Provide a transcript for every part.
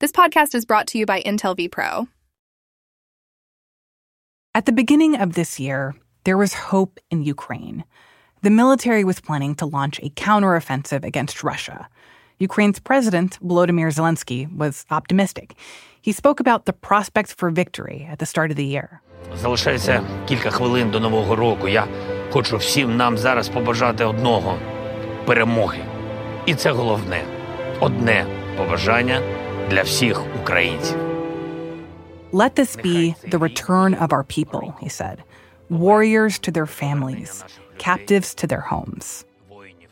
This podcast is brought to you by Intel vPro. At the beginning of this year, there was hope in Ukraine. The military was planning to launch a counteroffensive against Russia. Ukraine's president, Volodymyr Zelensky, was optimistic. He spoke about the prospects for victory at the start of the year. Залишається кілька хвилин до Нового року. Я хочу всім нам зараз побажати одного перемоги. І це головне одне побажання для всіх українців. Let this be the return of our people, he said. Warriors to their families, captives to their homes.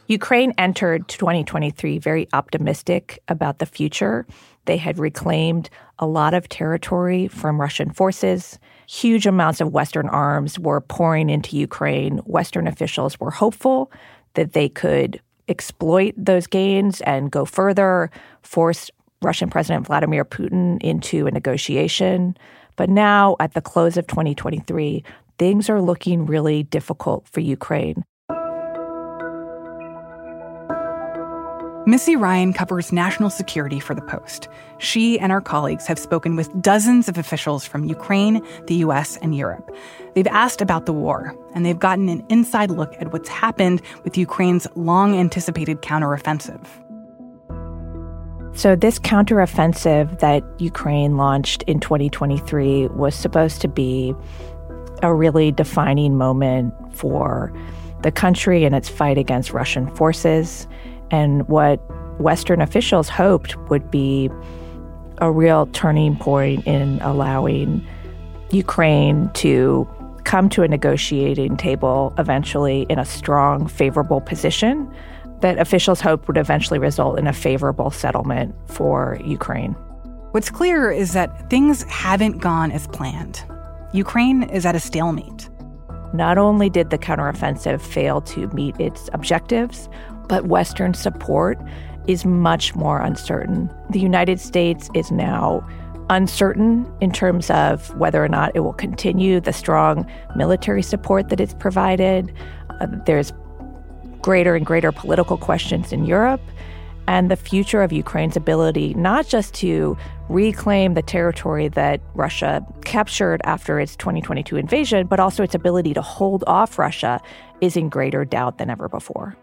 Ukraine entered 2023 very optimistic about the future. They had reclaimed a lot of territory from Russian forces. Huge amounts of Western arms were pouring into Ukraine. Western officials were hopeful that they could exploit those gains and go further, force Russian President Vladimir Putin into a negotiation. But now, at the close of 2023, things are looking really difficult for Ukraine. Missy Ryan covers national security for The Post. She and our colleagues have spoken with dozens of officials from Ukraine, the US, and Europe. They've asked about the war, and they've gotten an inside look at what's happened with Ukraine's long anticipated counteroffensive. So, this counteroffensive that Ukraine launched in 2023 was supposed to be a really defining moment for the country and its fight against Russian forces and what Western officials hoped would be a real turning point in allowing Ukraine to come to a negotiating table eventually in a strong, favorable position that officials hoped would eventually result in a favorable settlement for Ukraine. What's clear is that things haven't gone as planned. Ukraine is at a stalemate. Not only did the counteroffensive fail to meet its objectives, but Western support is much more uncertain. The United States is now uncertain in terms of whether or not it will continue the strong military support that it's provided. Uh, there's greater and greater political questions in Europe and the future of Ukraine's ability not just to reclaim the territory that Russia captured after its 2022 invasion, but also its ability to hold off Russia is in greater doubt than ever before.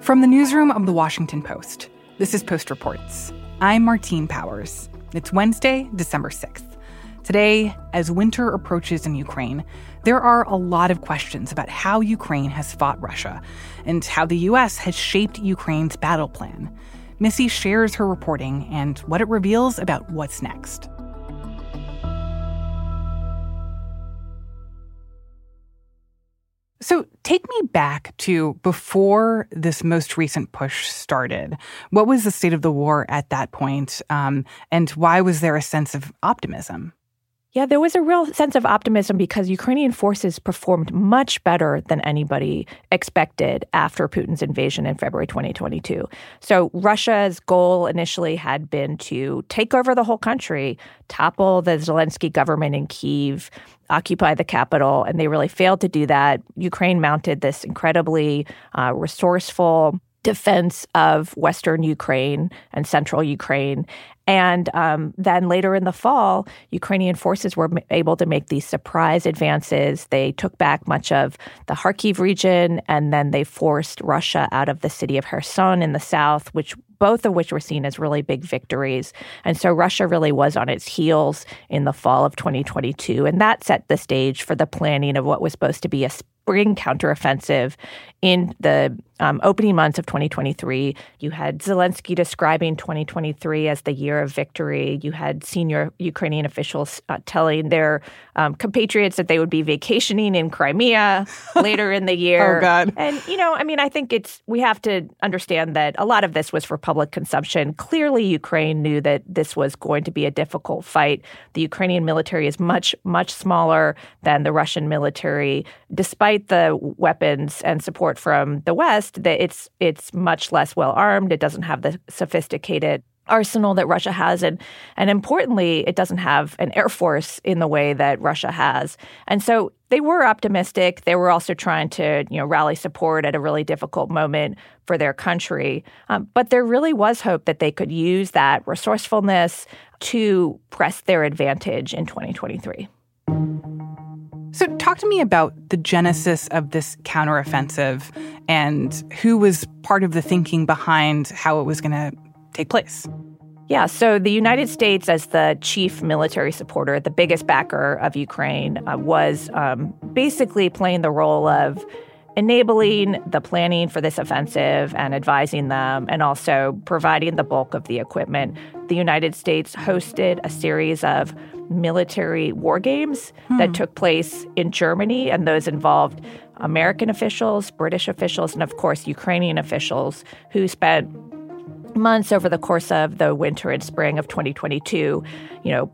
From the newsroom of the Washington Post, this is Post Reports. I'm Martine Powers. It's Wednesday, December 6th. Today, as winter approaches in Ukraine, there are a lot of questions about how Ukraine has fought Russia and how the U.S. has shaped Ukraine's battle plan. Missy shares her reporting and what it reveals about what's next. So, take me back to before this most recent push started. What was the state of the war at that point, um, and why was there a sense of optimism? Yeah, there was a real sense of optimism because Ukrainian forces performed much better than anybody expected after Putin's invasion in February 2022. So, Russia's goal initially had been to take over the whole country, topple the Zelensky government in Kiev, occupy the capital, and they really failed to do that. Ukraine mounted this incredibly uh, resourceful defense of Western Ukraine and central Ukraine. And um, then later in the fall, Ukrainian forces were able to make these surprise advances. They took back much of the Kharkiv region, and then they forced Russia out of the city of Kherson in the south, which both of which were seen as really big victories. And so Russia really was on its heels in the fall of 2022. And that set the stage for the planning of what was supposed to be a spring counteroffensive in the um, opening months of 2023. You had Zelensky describing 2023 as the year of victory. You had senior Ukrainian officials uh, telling their um, compatriots that they would be vacationing in Crimea later in the year. oh, God. And, you know, I mean, I think it's, we have to understand that a lot of this was for public consumption. Clearly, Ukraine knew that this was going to be a difficult fight. The Ukrainian military is much, much smaller than the Russian military, despite the weapons and support from the West. That it's it's much less well armed. It doesn't have the sophisticated arsenal that Russia has and and importantly it doesn't have an air force in the way that Russia has. And so they were optimistic. They were also trying to, you know, rally support at a really difficult moment for their country. Um, but there really was hope that they could use that resourcefulness to press their advantage in 2023. So, talk to me about the genesis of this counteroffensive and who was part of the thinking behind how it was going to take place. Yeah, so the United States, as the chief military supporter, the biggest backer of Ukraine, uh, was um, basically playing the role of enabling the planning for this offensive and advising them, and also providing the bulk of the equipment. The United States hosted a series of military war games hmm. that took place in Germany, and those involved American officials, British officials, and of course, Ukrainian officials who spent months over the course of the winter and spring of 2022, you know,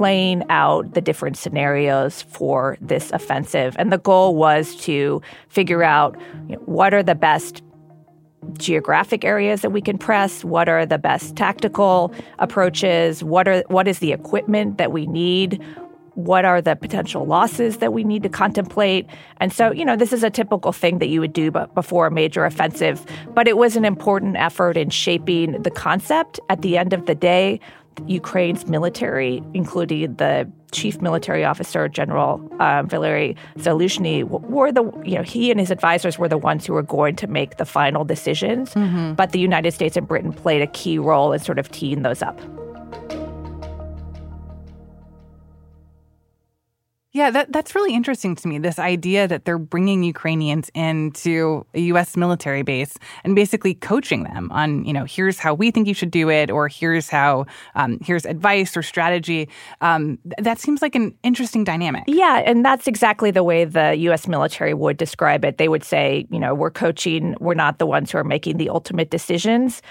playing out the different scenarios for this offensive. And the goal was to figure out you know, what are the best geographic areas that we can press what are the best tactical approaches what are what is the equipment that we need what are the potential losses that we need to contemplate? And so, you know, this is a typical thing that you would do before a major offensive, but it was an important effort in shaping the concept. At the end of the day, Ukraine's military, including the chief military officer, General um, Valery Zaluzhny, were the you know he and his advisors were the ones who were going to make the final decisions. Mm-hmm. But the United States and Britain played a key role in sort of teeing those up. Yeah, that, that's really interesting to me. This idea that they're bringing Ukrainians into a U.S. military base and basically coaching them on, you know, here's how we think you should do it, or here's how, um, here's advice or strategy. Um, that seems like an interesting dynamic. Yeah, and that's exactly the way the U.S. military would describe it. They would say, you know, we're coaching, we're not the ones who are making the ultimate decisions.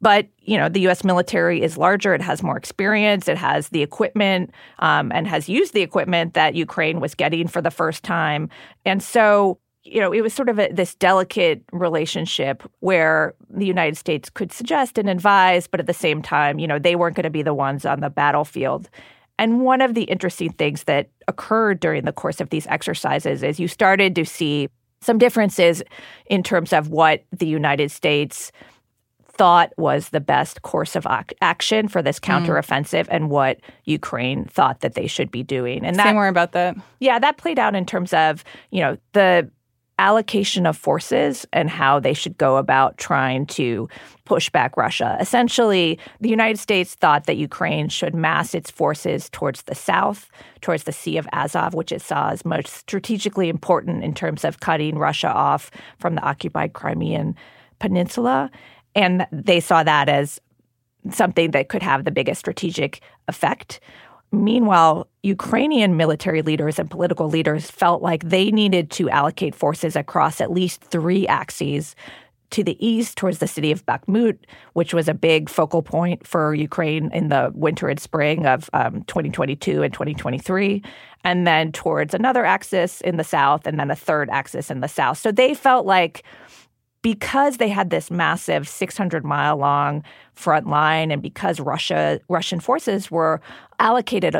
But you know, the U.S. military is larger. It has more experience. It has the equipment um, and has used the equipment that Ukraine was getting for the first time. And so, you know, it was sort of a, this delicate relationship where the United States could suggest and advise, but at the same time, you know, they weren't going to be the ones on the battlefield. And one of the interesting things that occurred during the course of these exercises is you started to see some differences in terms of what the United States thought was the best course of ac- action for this mm. counteroffensive mm. and what Ukraine thought that they should be doing. And that, say more about that. Yeah, that played out in terms of you know the allocation of forces and how they should go about trying to push back Russia. Essentially, the United States thought that Ukraine should mass its forces towards the south, towards the Sea of Azov, which it saw as most strategically important in terms of cutting Russia off from the occupied Crimean Peninsula. And they saw that as something that could have the biggest strategic effect. Meanwhile, Ukrainian military leaders and political leaders felt like they needed to allocate forces across at least three axes to the east towards the city of Bakhmut, which was a big focal point for Ukraine in the winter and spring of um, 2022 and 2023, and then towards another axis in the south, and then a third axis in the south. So they felt like because they had this massive 600 mile long front line and because Russia Russian forces were allocated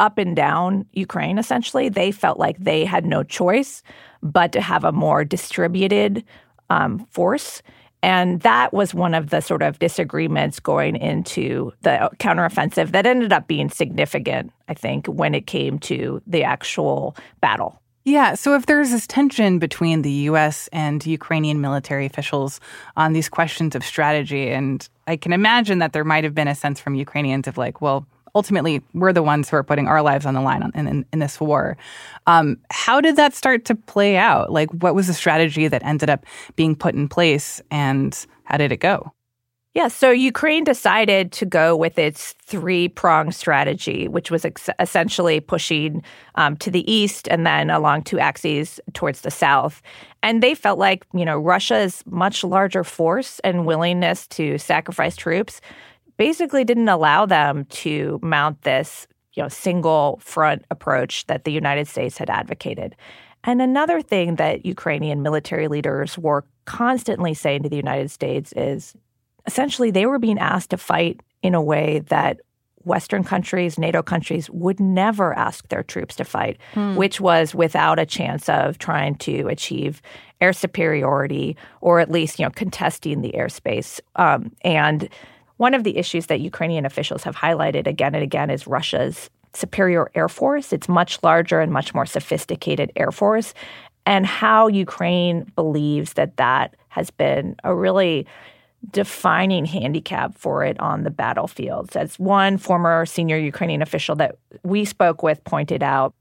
up and down Ukraine essentially they felt like they had no choice but to have a more distributed um, force. And that was one of the sort of disagreements going into the counteroffensive that ended up being significant I think when it came to the actual battle yeah. So if there's this tension between the U.S. and Ukrainian military officials on these questions of strategy, and I can imagine that there might have been a sense from Ukrainians of like, well, ultimately, we're the ones who are putting our lives on the line in, in, in this war. Um, how did that start to play out? Like, what was the strategy that ended up being put in place, and how did it go? Yeah, so Ukraine decided to go with its three pronged strategy, which was ex- essentially pushing um, to the east and then along two axes towards the south. And they felt like, you know, Russia's much larger force and willingness to sacrifice troops basically didn't allow them to mount this, you know, single front approach that the United States had advocated. And another thing that Ukrainian military leaders were constantly saying to the United States is essentially they were being asked to fight in a way that Western countries, NATO countries would never ask their troops to fight, hmm. which was without a chance of trying to achieve air superiority or at least, you know, contesting the airspace. Um, and one of the issues that Ukrainian officials have highlighted again and again is Russia's superior air force. It's much larger and much more sophisticated air force, and how Ukraine believes that that has been a really defining handicap for it on the battlefields. As one former senior Ukrainian official that we spoke with pointed out,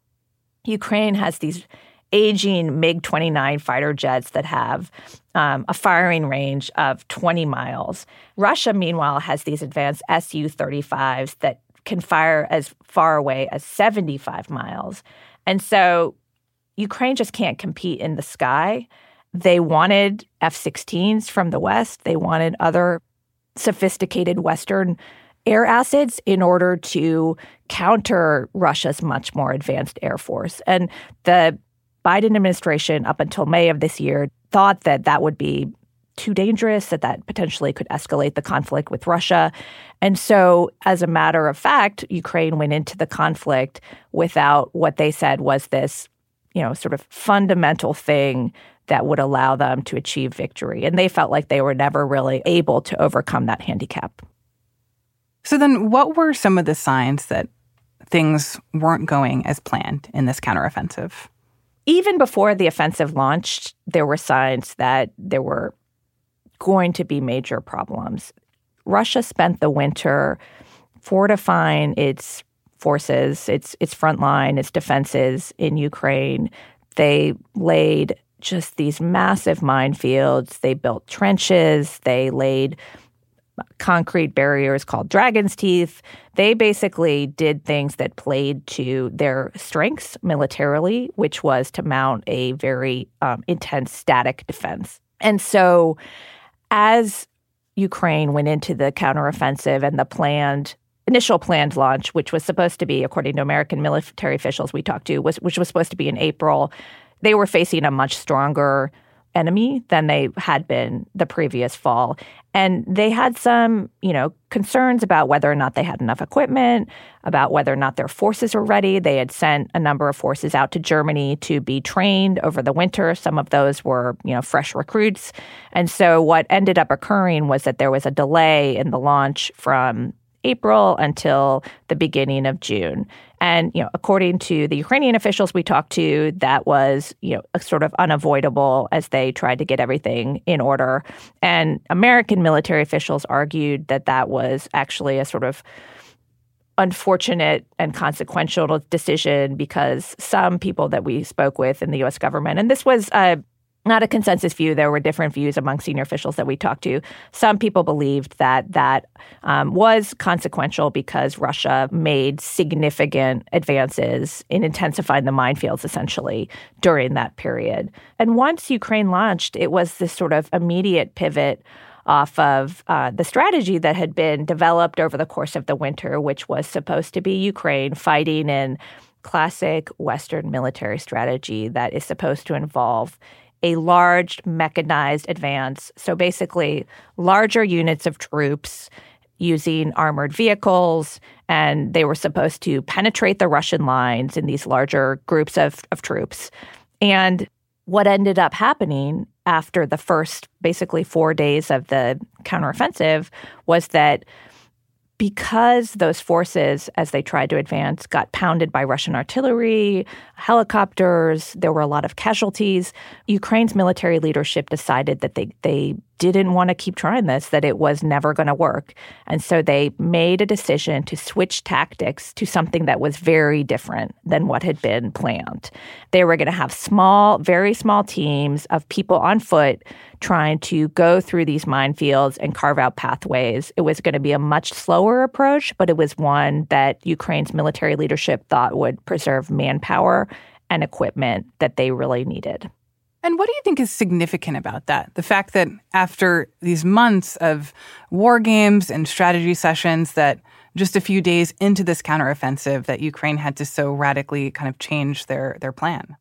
Ukraine has these aging MiG 29 fighter jets that have um, a firing range of 20 miles. Russia, meanwhile, has these advanced Su 35s that can fire as far away as 75 miles. And so Ukraine just can't compete in the sky. They wanted F 16s from the West, they wanted other sophisticated Western air assets in order to counter Russia's much more advanced air force. And the Biden administration, up until May of this year, thought that that would be too dangerous, that that potentially could escalate the conflict with Russia. And so, as a matter of fact, Ukraine went into the conflict without what they said was this, you know, sort of fundamental thing that would allow them to achieve victory. And they felt like they were never really able to overcome that handicap. So, then what were some of the signs that things weren't going as planned in this counteroffensive? Even before the offensive launched, there were signs that there were going to be major problems. Russia spent the winter fortifying its forces, its its front line, its defenses in Ukraine. They laid just these massive minefields. They built trenches. They laid concrete barriers called dragon's teeth. They basically did things that played to their strengths militarily, which was to mount a very um, intense static defense. And so as Ukraine went into the counteroffensive and the planned initial planned launch, which was supposed to be, according to American military officials we talked to, was which was supposed to be in April, they were facing a much stronger enemy than they had been the previous fall. And they had some, you know, concerns about whether or not they had enough equipment, about whether or not their forces were ready. They had sent a number of forces out to Germany to be trained over the winter. Some of those were, you know, fresh recruits. And so what ended up occurring was that there was a delay in the launch from April until the beginning of June. And, you know, according to the Ukrainian officials we talked to, that was, you know, sort of unavoidable as they tried to get everything in order. And American military officials argued that that was actually a sort of unfortunate and consequential decision because some people that we spoke with in the US government, and this was a not a consensus view. There were different views among senior officials that we talked to. Some people believed that that um, was consequential because Russia made significant advances in intensifying the minefields essentially during that period. And once Ukraine launched, it was this sort of immediate pivot off of uh, the strategy that had been developed over the course of the winter, which was supposed to be Ukraine fighting in classic Western military strategy that is supposed to involve a large mechanized advance. So basically, larger units of troops using armored vehicles, and they were supposed to penetrate the Russian lines in these larger groups of, of troops. And what ended up happening after the first basically four days of the counteroffensive was that because those forces, as they tried to advance, got pounded by Russian artillery, helicopters, there were a lot of casualties. Ukraine's military leadership decided that they, they didn't want to keep trying this, that it was never going to work. And so they made a decision to switch tactics to something that was very different than what had been planned. They were going to have small, very small teams of people on foot trying to go through these minefields and carve out pathways. It was going to be a much slower approach, but it was one that Ukraine's military leadership thought would preserve manpower and equipment that they really needed. And what do you think is significant about that? The fact that after these months of war games and strategy sessions that just a few days into this counteroffensive that Ukraine had to so radically kind of change their their plan.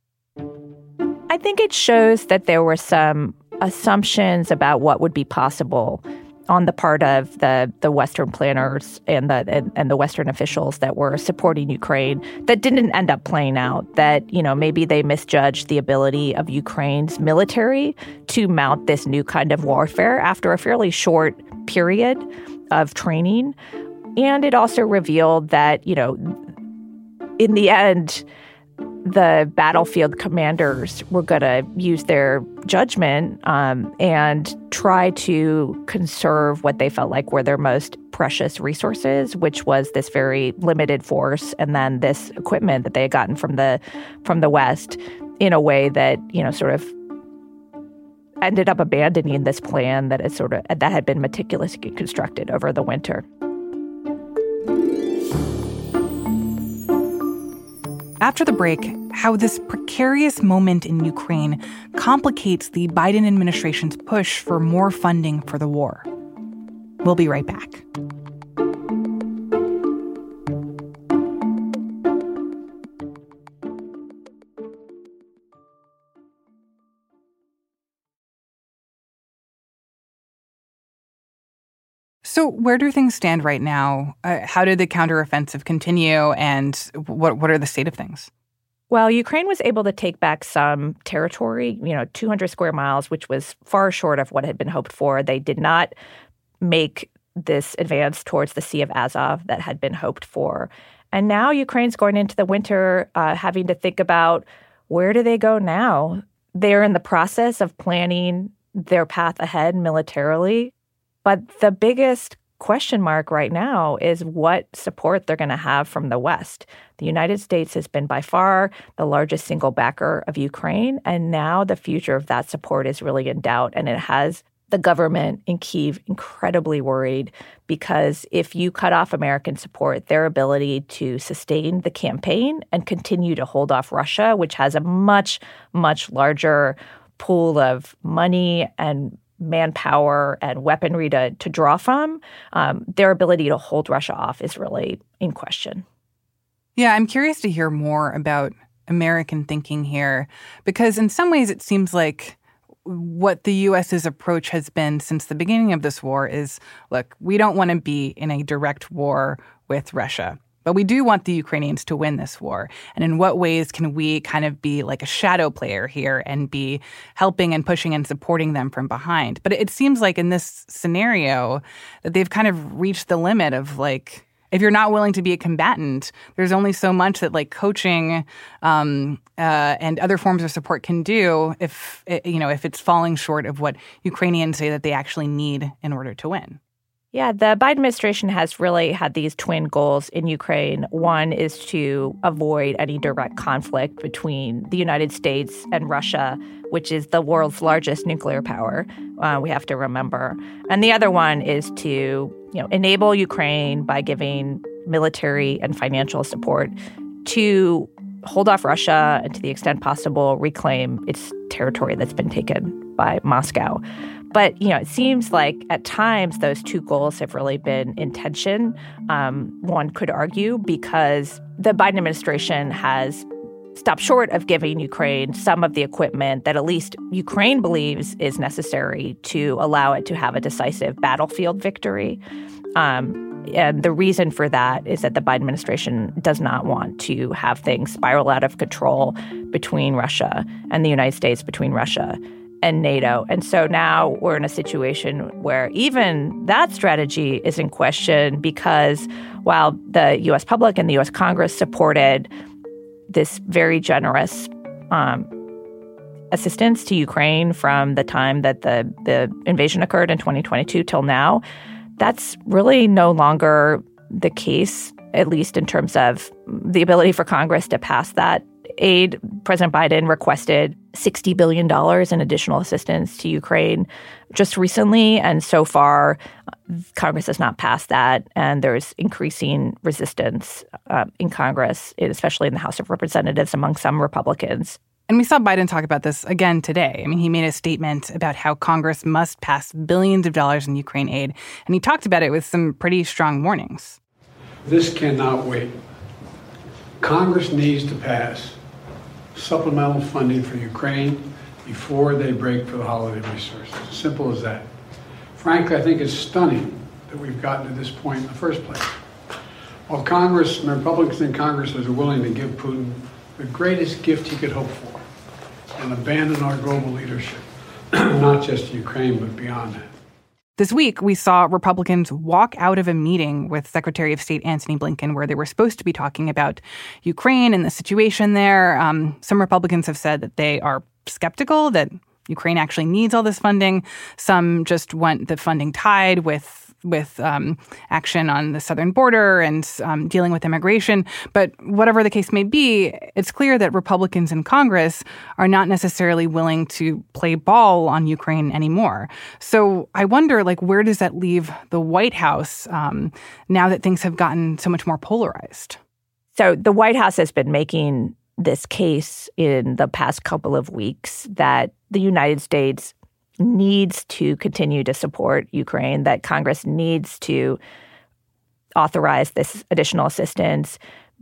I think it shows that there were some assumptions about what would be possible on the part of the the Western planners and the and, and, the Western officials that were supporting Ukraine that didn't end up playing out. That you know maybe they misjudged the ability of Ukraine's military to mount this new kind of warfare after a fairly short period of training, and it also revealed that you know in the end the battlefield commanders were going to use their judgment um, and try to conserve what they felt like were their most precious resources, which was this very limited force and then this equipment that they had gotten from the from the West in a way that you know sort of ended up abandoning this plan that is sort of that had been meticulously constructed over the winter. After the break, how this precarious moment in Ukraine complicates the Biden administration's push for more funding for the war. We'll be right back. So, where do things stand right now? Uh, how did the counteroffensive continue, and what what are the state of things? Well, Ukraine was able to take back some territory, you know, 200 square miles, which was far short of what had been hoped for. They did not make this advance towards the Sea of Azov that had been hoped for. And now Ukraine's going into the winter uh, having to think about where do they go now? They're in the process of planning their path ahead militarily. But the biggest question mark right now is what support they're going to have from the West. The United States has been by far the largest single backer of Ukraine, and now the future of that support is really in doubt. And it has the government in Kiev incredibly worried because if you cut off American support, their ability to sustain the campaign and continue to hold off Russia, which has a much, much larger pool of money and manpower and weaponry to, to draw from, um, their ability to hold Russia off is really in question. Yeah, I'm curious to hear more about American thinking here because, in some ways, it seems like what the US's approach has been since the beginning of this war is look, we don't want to be in a direct war with Russia. But we do want the Ukrainians to win this war. And in what ways can we kind of be like a shadow player here and be helping and pushing and supporting them from behind? But it seems like in this scenario that they've kind of reached the limit of like, if you're not willing to be a combatant, there's only so much that like coaching um, uh, and other forms of support can do if it, you know if it's falling short of what Ukrainians say that they actually need in order to win. Yeah, the Biden administration has really had these twin goals in Ukraine. One is to avoid any direct conflict between the United States and Russia, which is the world's largest nuclear power. Uh, we have to remember, and the other one is to you know enable Ukraine by giving military and financial support to hold off Russia and to the extent possible reclaim its territory that's been taken by Moscow. But you know, it seems like at times those two goals have really been in tension. Um, one could argue because the Biden administration has stopped short of giving Ukraine some of the equipment that at least Ukraine believes is necessary to allow it to have a decisive battlefield victory. Um, and the reason for that is that the Biden administration does not want to have things spiral out of control between Russia and the United States, between Russia and NATO. And so now we're in a situation where even that strategy is in question because while the US public and the US Congress supported this very generous um, assistance to Ukraine from the time that the, the invasion occurred in 2022 till now, that's really no longer the case, at least in terms of the ability for Congress to pass that aid, President Biden requested $60 billion in additional assistance to Ukraine just recently. And so far, Congress has not passed that. And there's increasing resistance uh, in Congress, especially in the House of Representatives among some Republicans. And we saw Biden talk about this again today. I mean, he made a statement about how Congress must pass billions of dollars in Ukraine aid. And he talked about it with some pretty strong warnings. This cannot wait. Congress needs to pass supplemental funding for Ukraine before they break for the holiday resources. Simple as that. Frankly, I think it's stunning that we've gotten to this point in the first place. While Congress, and Republicans in Congress are willing to give Putin the greatest gift he could hope for and abandon our global leadership, not just Ukraine, but beyond that. This week, we saw Republicans walk out of a meeting with Secretary of State Antony Blinken where they were supposed to be talking about Ukraine and the situation there. Um, some Republicans have said that they are skeptical that Ukraine actually needs all this funding. Some just want the funding tied with with um, action on the southern border and um, dealing with immigration. But whatever the case may be, it's clear that Republicans in Congress are not necessarily willing to play ball on Ukraine anymore. So I wonder, like, where does that leave the White House um, now that things have gotten so much more polarized? So the White House has been making this case in the past couple of weeks that the United States needs to continue to support Ukraine, that Congress needs to authorize this additional assistance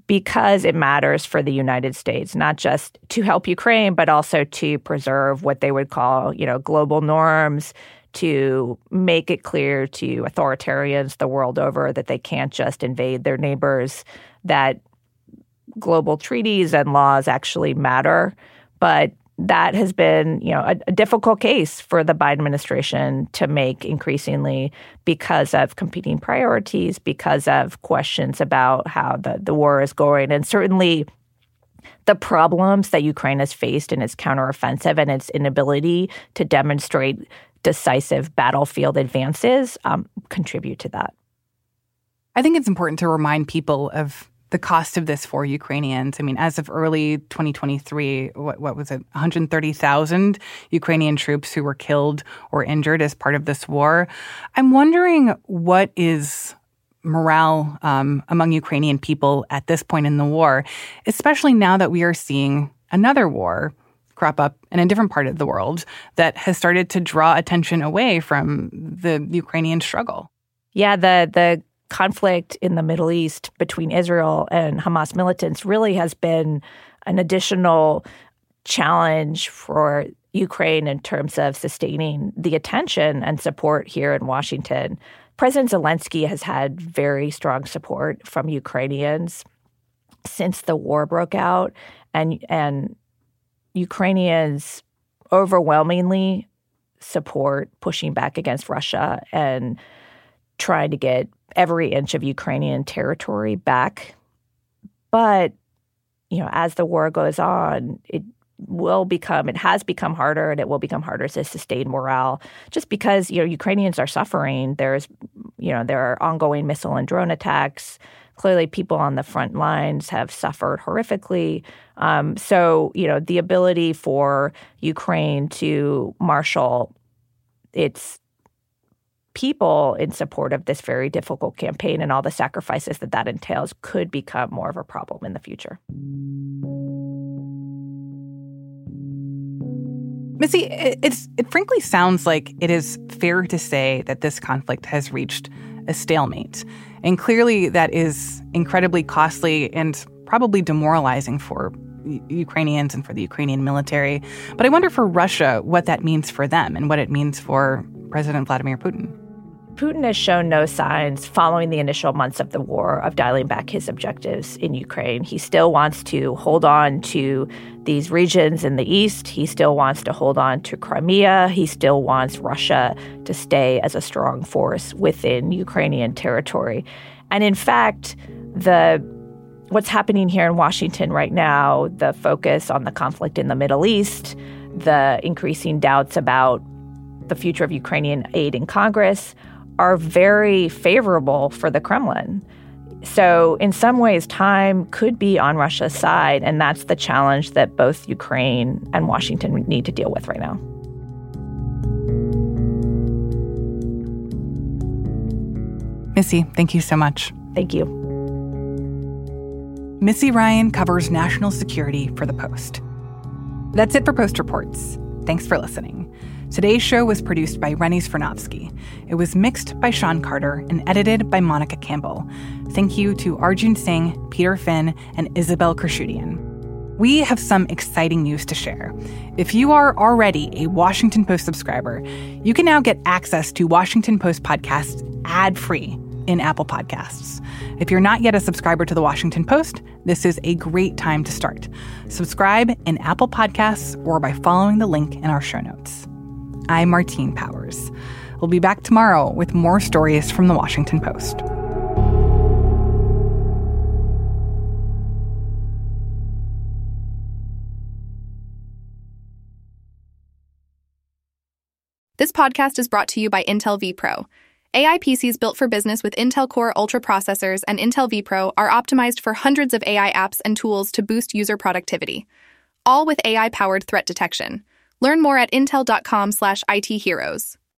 because it matters for the United States, not just to help Ukraine, but also to preserve what they would call, you know, global norms, to make it clear to authoritarians the world over that they can't just invade their neighbors, that global treaties and laws actually matter. But that has been, you know, a, a, difficult case for the Biden administration to make increasingly because of competing priorities, because of questions about how the, the war is going, and certainly the problems that Ukraine has faced in its counteroffensive and its inability to demonstrate decisive battlefield advances um, contribute to that. I think it's important to remind people of the cost of this for Ukrainians. I mean, as of early 2023, what, what was it, 130,000 Ukrainian troops who were killed or injured as part of this war. I'm wondering what is morale um, among Ukrainian people at this point in the war, especially now that we are seeing another war crop up in a different part of the world that has started to draw attention away from the Ukrainian struggle. Yeah, the the conflict in the Middle East between Israel and Hamas militants really has been an additional challenge for Ukraine in terms of sustaining the attention and support here in Washington. President Zelensky has had very strong support from Ukrainians since the war broke out and and Ukrainians overwhelmingly support pushing back against Russia and trying to get every inch of Ukrainian territory back. But, you know, as the war goes on, it will become, it has become harder and it will become harder to sustain morale just because, you know, Ukrainians are suffering. There's, you know, there are ongoing missile and drone attacks. Clearly, people on the front lines have suffered horrifically. Um, so, you know, the ability for Ukraine to marshal its people in support of this very difficult campaign and all the sacrifices that that entails could become more of a problem in the future. Missy, it's it frankly sounds like it is fair to say that this conflict has reached a stalemate. And clearly that is incredibly costly and probably demoralizing for Ukrainians and for the Ukrainian military. But I wonder for Russia what that means for them and what it means for President Vladimir Putin. Putin has shown no signs following the initial months of the war of dialing back his objectives in Ukraine. He still wants to hold on to these regions in the east. He still wants to hold on to Crimea. He still wants Russia to stay as a strong force within Ukrainian territory. And in fact, the what's happening here in Washington right now, the focus on the conflict in the Middle East, the increasing doubts about the future of Ukrainian aid in Congress are very favorable for the Kremlin. So, in some ways, time could be on Russia's side, and that's the challenge that both Ukraine and Washington need to deal with right now. Missy, thank you so much. Thank you. Missy Ryan covers national security for The Post. That's it for Post Reports. Thanks for listening. Today's show was produced by Rennie Svirnovskiy. It was mixed by Sean Carter and edited by Monica Campbell. Thank you to Arjun Singh, Peter Finn, and Isabelle Khurshudyan. we have some exciting news to share. If you are already a Washington Post subscriber, you can now get access to Washington Post podcasts ad free in Apple Podcasts. If you're not yet a subscriber to the Washington Post, this is a great time to start. Subscribe in Apple Podcasts or by following the link in our show notes. I'm Martine Powers. We'll be back tomorrow with more stories from the Washington Post. This podcast is brought to you by Intel vPro. AI PCs built for business with Intel Core Ultra processors and Intel vPro are optimized for hundreds of AI apps and tools to boost user productivity, all with AI-powered threat detection. Learn more at intel.com/itheroes.